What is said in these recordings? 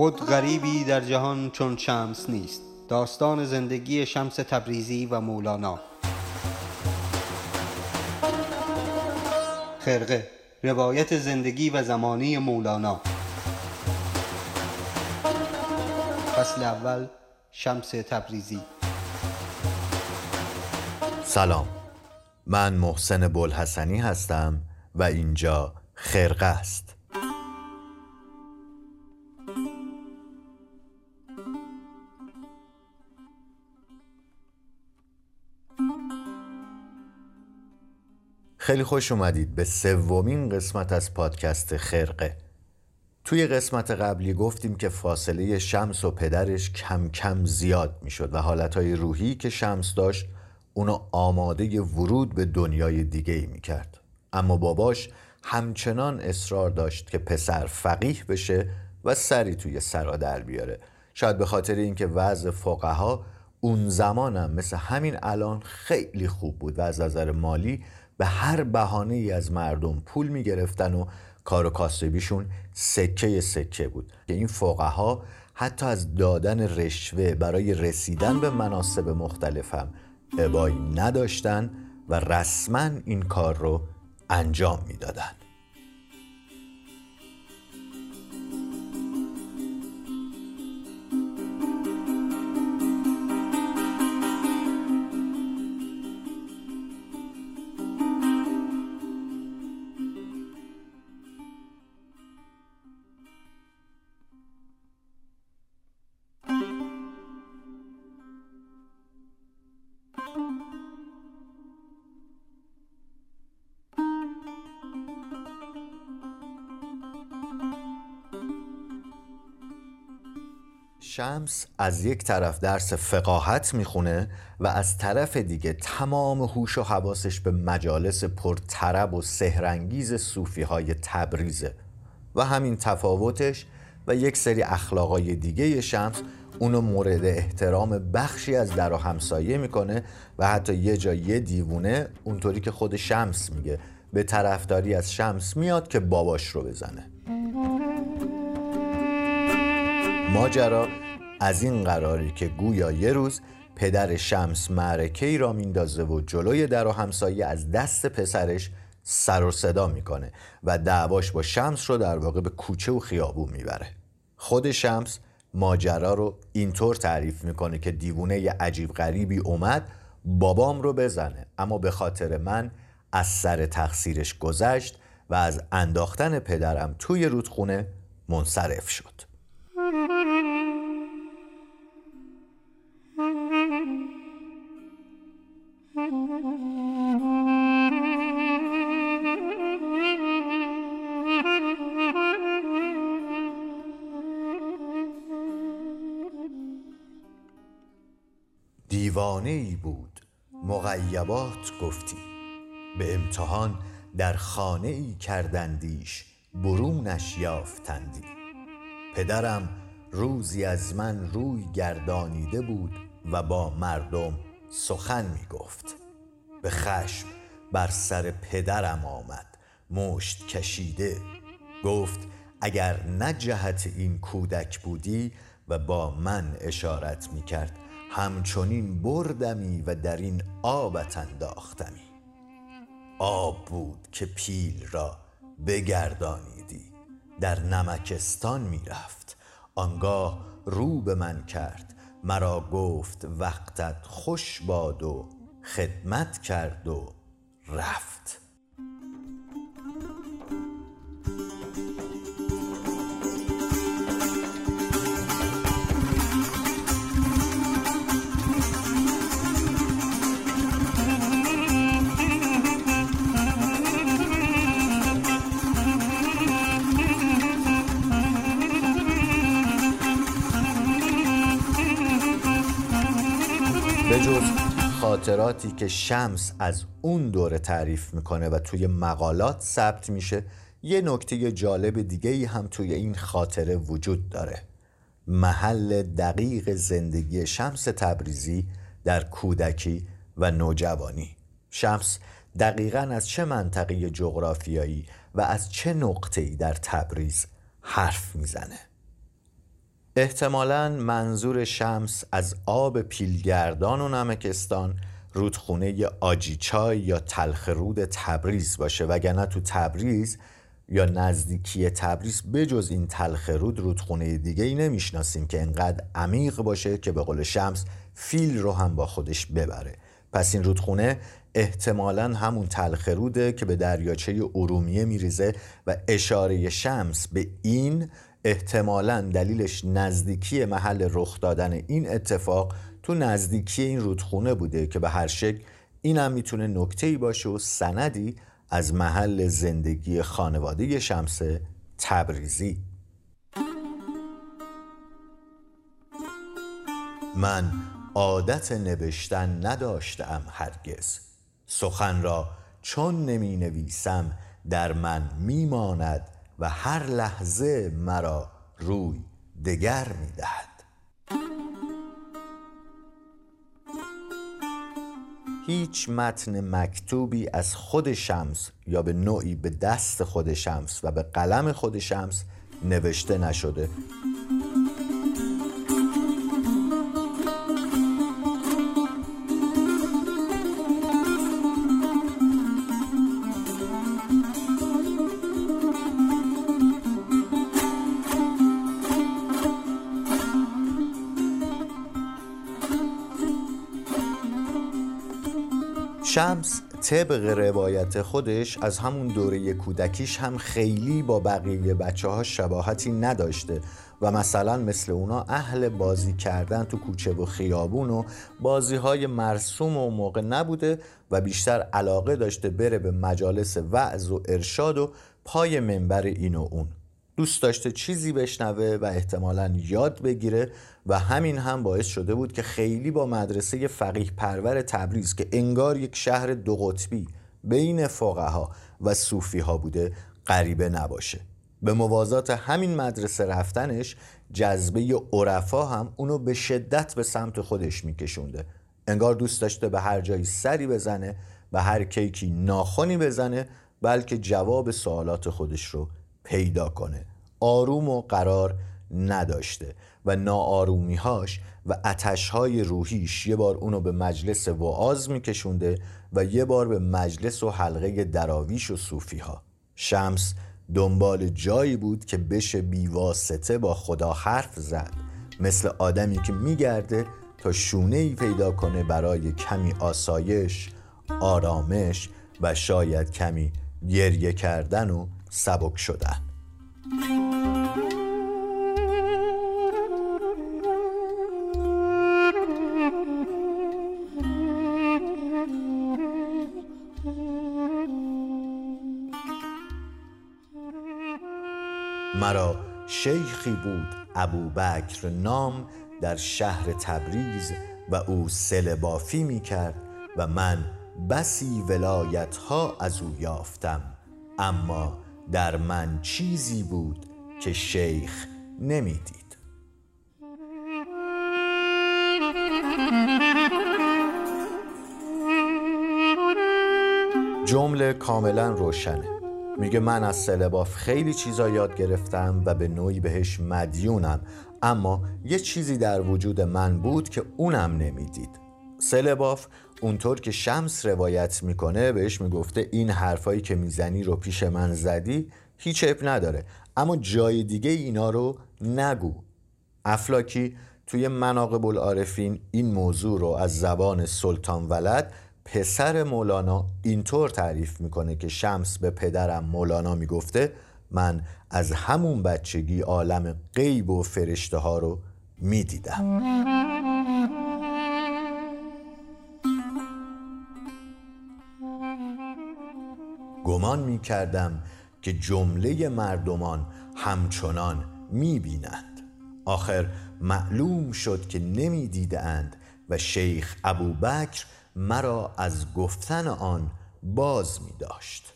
خود غریبی در جهان چون شمس نیست. داستان زندگی شمس تبریزی و مولانا. خرقه روایت زندگی و زمانی مولانا. فصل اول شمس تبریزی. سلام. من محسن بلحسنی هستم و اینجا خرقه است. خیلی خوش اومدید به سومین قسمت از پادکست خرقه توی قسمت قبلی گفتیم که فاصله شمس و پدرش کم کم زیاد می‌شد و حالتهای روحی که شمس داشت اونو آماده ورود به دنیای دیگه ای می کرد. اما باباش همچنان اصرار داشت که پسر فقیه بشه و سری توی سرا در بیاره شاید به خاطر اینکه وضع فقها اون زمانم مثل همین الان خیلی خوب بود و از نظر مالی به هر بهانه ای از مردم پول می‌گرفتن و کار و کاسبیشون سکه سکه بود. که این فقها حتی از دادن رشوه برای رسیدن به مناسب مختلف هم ابایی نداشتن و رسما این کار رو انجام می‌دادن. شمس از یک طرف درس فقاهت می‌خونه و از طرف دیگه تمام هوش و حواسش به مجالس پرطرب و سهرنگیز صوفی های تبریزه. و همین تفاوتش و یک سری اخلاقای دیگه شمس اونو مورد احترام بخشی از در و همسایه می‌کنه و حتی یه جا یه دیوونه اونطوری که خود شمس میگه به طرفداری از شمس میاد که باباش رو بزنه. ماجرا از این قراری که گویا یه روز پدر شمس معرکه ای را میندازه و جلوی در و همسایه از دست پسرش سر و صدا می‌کنه و دعواش با شمس رو در واقع به کوچه و خیابون می‌بره. خود شمس ماجرا رو اینطور تعریف می‌کنه که دیوونه عجیب غریبی اومد بابام رو بزنه. اما به خاطر من از سر تقصیرش گذشت و از انداختن پدرم توی رودخونه منصرف شد. دیوانه ای بود. مغیبات گفتی. به امتحان در خانه ای کردندیش برونش یافتندی. پدرم روزی از من روی گردانیده بود و با مردم سخن می گفت به خشم بر سر پدرم آمد مشت کشیده. گفت اگر نه جهت این کودک بودی و با من اشارت می کرد همچنین بردمی و در این آبت انداختمی. آب بود که پیل را بگردانیدی در نمکستان می‌رفت. آنگاه رو به من کرد مرا گفت وقتت خوش باد و خدمت کرد و رفت. به جز خاطراتی که شمس از اون دوره تعریف می‌کنه و توی مقالات ثبت میشه یه نکته جالب دیگه ای هم توی این خاطره وجود داره. محل دقیق زندگی شمس تبریزی در کودکی و نوجوانی. شمس دقیقا از چه منطقه جغرافیایی و از چه نقطه‌ای در تبریز حرف می‌زنه؟ احتمالا منظور شمس از آب پیلگردان و نمکستان رودخونه آجیچای یا تلخرود تبریز باشه. وگرنه تو تبریز یا نزدیکی تبریز بجز این تلخرود رودخونه دیگه ای نمی‌شناسیم که انقدر عمیق باشه که به قول شمس فیل رو هم با خودش ببره. پس این رودخونه احتمالا همون تلخروده که به دریاچه ارومیه میریزه و اشاره شمس به این احتمالا دلیلش نزدیکی محل رخ دادن این اتفاق تو نزدیکی این رودخونه بوده که به هر شکل این هم می‌تونه نکته باشه و سندی از محل زندگی خانواده شمس تبریزی. من عادت نوشتن نداشتم هرگز. سخن را چون نمی نویسم در من میماند و هر لحظه مرا روی دگر می دهد هیچ متن مکتوبی از خود شمس یا به نوعی به دست خود شمس و به قلم خود شمس نوشته نشده. شمس طبق روایت خودش از همون دوره کودکیش هم خیلی با بقیه بچه ها شباهتی نداشته و مثلا مثل اونا اهل بازی کردن تو کوچه و خیابون و بازی های مرسوم و موقع نبوده و بیشتر علاقه داشته بره به مجالس وعظ و ارشاد و پای منبر این و اون. دوست داشته چیزی بشنوه و احتمالا یاد بگیره و همین هم باعث شده بود که خیلی با مدرسه فقیه پرور تبریز که انگار یک شهر دو قطبی بین فقها و صوفی ها بوده غریبه نباشه. به موازات همین مدرسه رفتنش جذبه عرفا هم اونو به شدت به سمت خودش میکشونده. انگار دوست داشته به هر جایی سری بزنه و هر کیکی ناخونی بزنه بلکه جواب سوالات خودش رو پیدا کنه. آروم و قرار نداشته و ناآرومیهاش و اتشهای روحیش یه بار اونو به مجلس وعاز میکشونده و یه بار به مجلس و حلقه دراویش و صوفی ها شمس دنبال جایی بود که بشه بیواسطه با خدا حرف زد. مثل آدمی که میگرده تا شونه ای پیدا کنه برای کمی آسایش آرامش و شاید کمی گریه کردن و سبک شدن. مرا شیخی بود ابوبکر نام در شهر تبریز و او سلبافی می کرد و من بسی ولایت ها از او یافتم. اما در من چیزی بود که شیخ نمی‌دید جمله کاملا روشنه. میگه من از سلباف خیلی چیزا یاد گرفتم و به نوعی بهش مدیونم. اما یه چیزی در وجود من بود که اونم نمی‌دید. سلباف اونطور که شمس روایت می‌کنه بهش می‌گفته این حرفایی که می‌زنی رو پیش من زدی هیچ اب نداره. اما جای دیگه اینا رو نگو. افلاکی توی مناقب العارفین این موضوع رو از زبان سلطان ولد پسر مولانا اینطور تعریف می‌کنه که شمس به پدرم مولانا می‌گفته من از همون بچگی عالم غیب و فرشته ها رو می‌دیدم. گمان می‌کردم که جمله مردمان همچنان می‌بینند. آخر معلوم شد که نمی‌دیدند و شیخ ابوبکر مرا از گفتن آن باز می داشت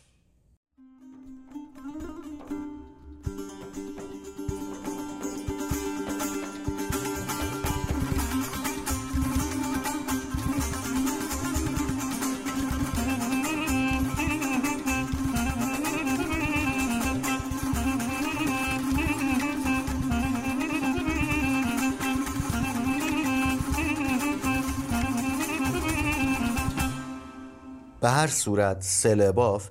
به هر صورت سلباف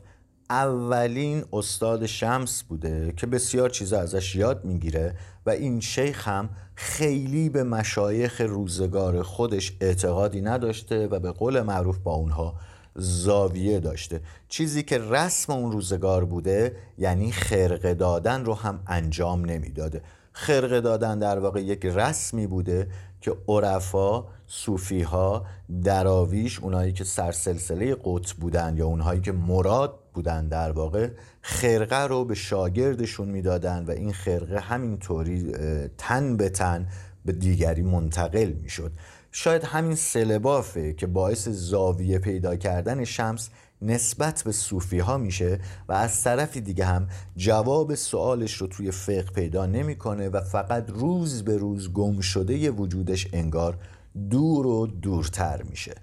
اولین استاد شمس بوده که بسیار چیزا ازش یاد می‌گیره و این شیخ هم خیلی به مشایخ روزگار خودش اعتقادی نداشته و به قول معروف با اونها زاویه داشته. چیزی که رسم اون روزگار بوده یعنی خرقه دادن رو هم انجام نمی‌داده. خرقه دادن در واقع یک رسمی بوده که عرفا صوفی ها دراویش اونایی که سرسلسله قطب بودن یا اونهایی که مراد بودن در واقع خرقه رو به شاگردشون می‌دادن و این خرقه همینطوری تن به تن به دیگری منتقل می‌شد. شاید همین سلبافه که باعث زاویه پیدا کردن شمس نسبت به صوفی ها میشه و از طرفی دیگه هم جواب سوالش رو توی فقه پیدا نمی‌کنه و فقط روز به روز گم شده وجودش انگار دور و دورتر میشه.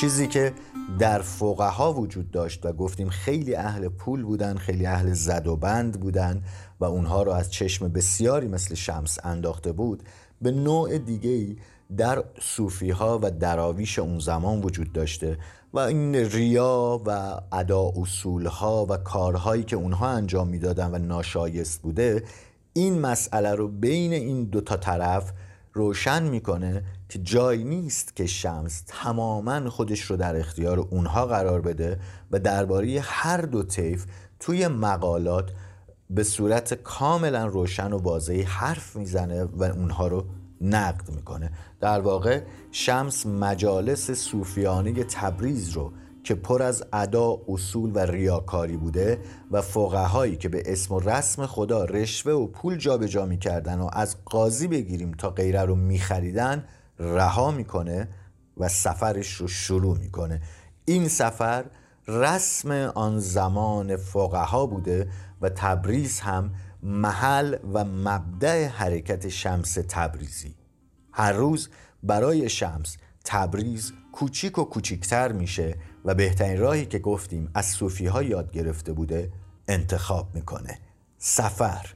چیزی که در فقها وجود داشت و گفتیم خیلی اهل پول بودن خیلی اهل زد و بند بودن و اونها رو از چشم بسیاری مثل شمس انداخته بود به نوع دیگه ای در صوفی ها و دراویش اون زمان وجود داشته و این ریا و ادا اصول ها و کارهایی که اونها انجام می‌دادن و ناشایست بوده این مسئله رو بین این دو تا طرف روشن می‌کنه که جایی نیست که شمس تماما خودش رو در اختیار اونها قرار بده و درباره هر دو طیف توی مقالات به صورت کاملا روشن و واضحی حرف می‌زنه و اونها رو نقد می‌کنه. در واقع شمس مجالس صوفیانه تبریز رو که پر از ادا اصول و ریاکاری بوده و فقهایی که به اسم و رسم خدا رشوه و پول جابجا جا می‌کردن و از قاضی بگیریم تا غیره رو میخریدن رها می‌کنه و سفرش رو شروع می‌کنه. این سفر رسم آن زمان فقها بوده و تبریز هم محل و مبدع حرکت شمس تبریزی. هر روز برای شمس تبریز کوچیک و کوچیکتر میشه و بهترین راهی که گفتیم از صوفی ها یاد گرفته بوده انتخاب می‌کنه. سفر.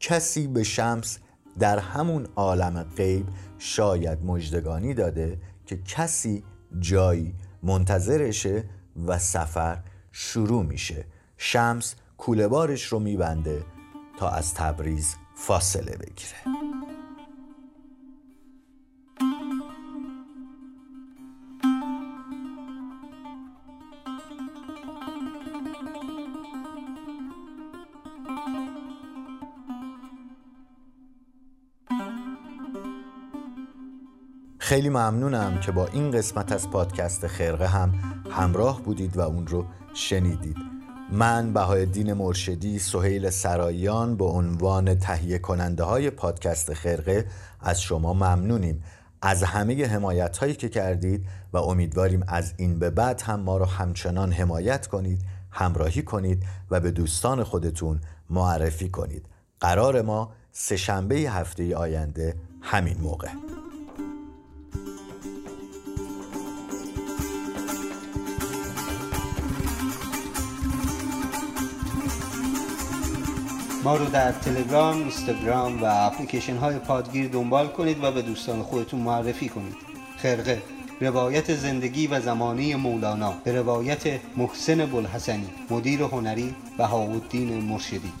کسی به شمس در همون عالم غیب شاید مجدگانی داده که کسی جایی منتظرشه و سفر شروع میشه. شمس کوله بارش رو میبنده تا از تبریز فاصله بگیره. خیلی ممنونم که با این قسمت از پادکست خرقه هم همراه بودید و اون رو شنیدید. من بهای دین مرشدی سهیل سرایان به عنوان تهیه کننده های پادکست خرقه از شما ممنونیم. از همه حمایت هایی که کردید و امیدواریم از این به بعد هم ما رو همچنان حمایت کنید همراهی کنید و به دوستان خودتون معرفی کنید. قرار ما سهشنبه هفته آینده همین موقع. ما رو در تلگرام، اینستاگرام و اپلیکیشن های پادگیر دنبال کنید و به دوستان خودتون معرفی کنید. خرقه روایت زندگی و زمانی مولانا به روایت محسن بلحسنی مدیر هنری بهاءالدین مرشدی.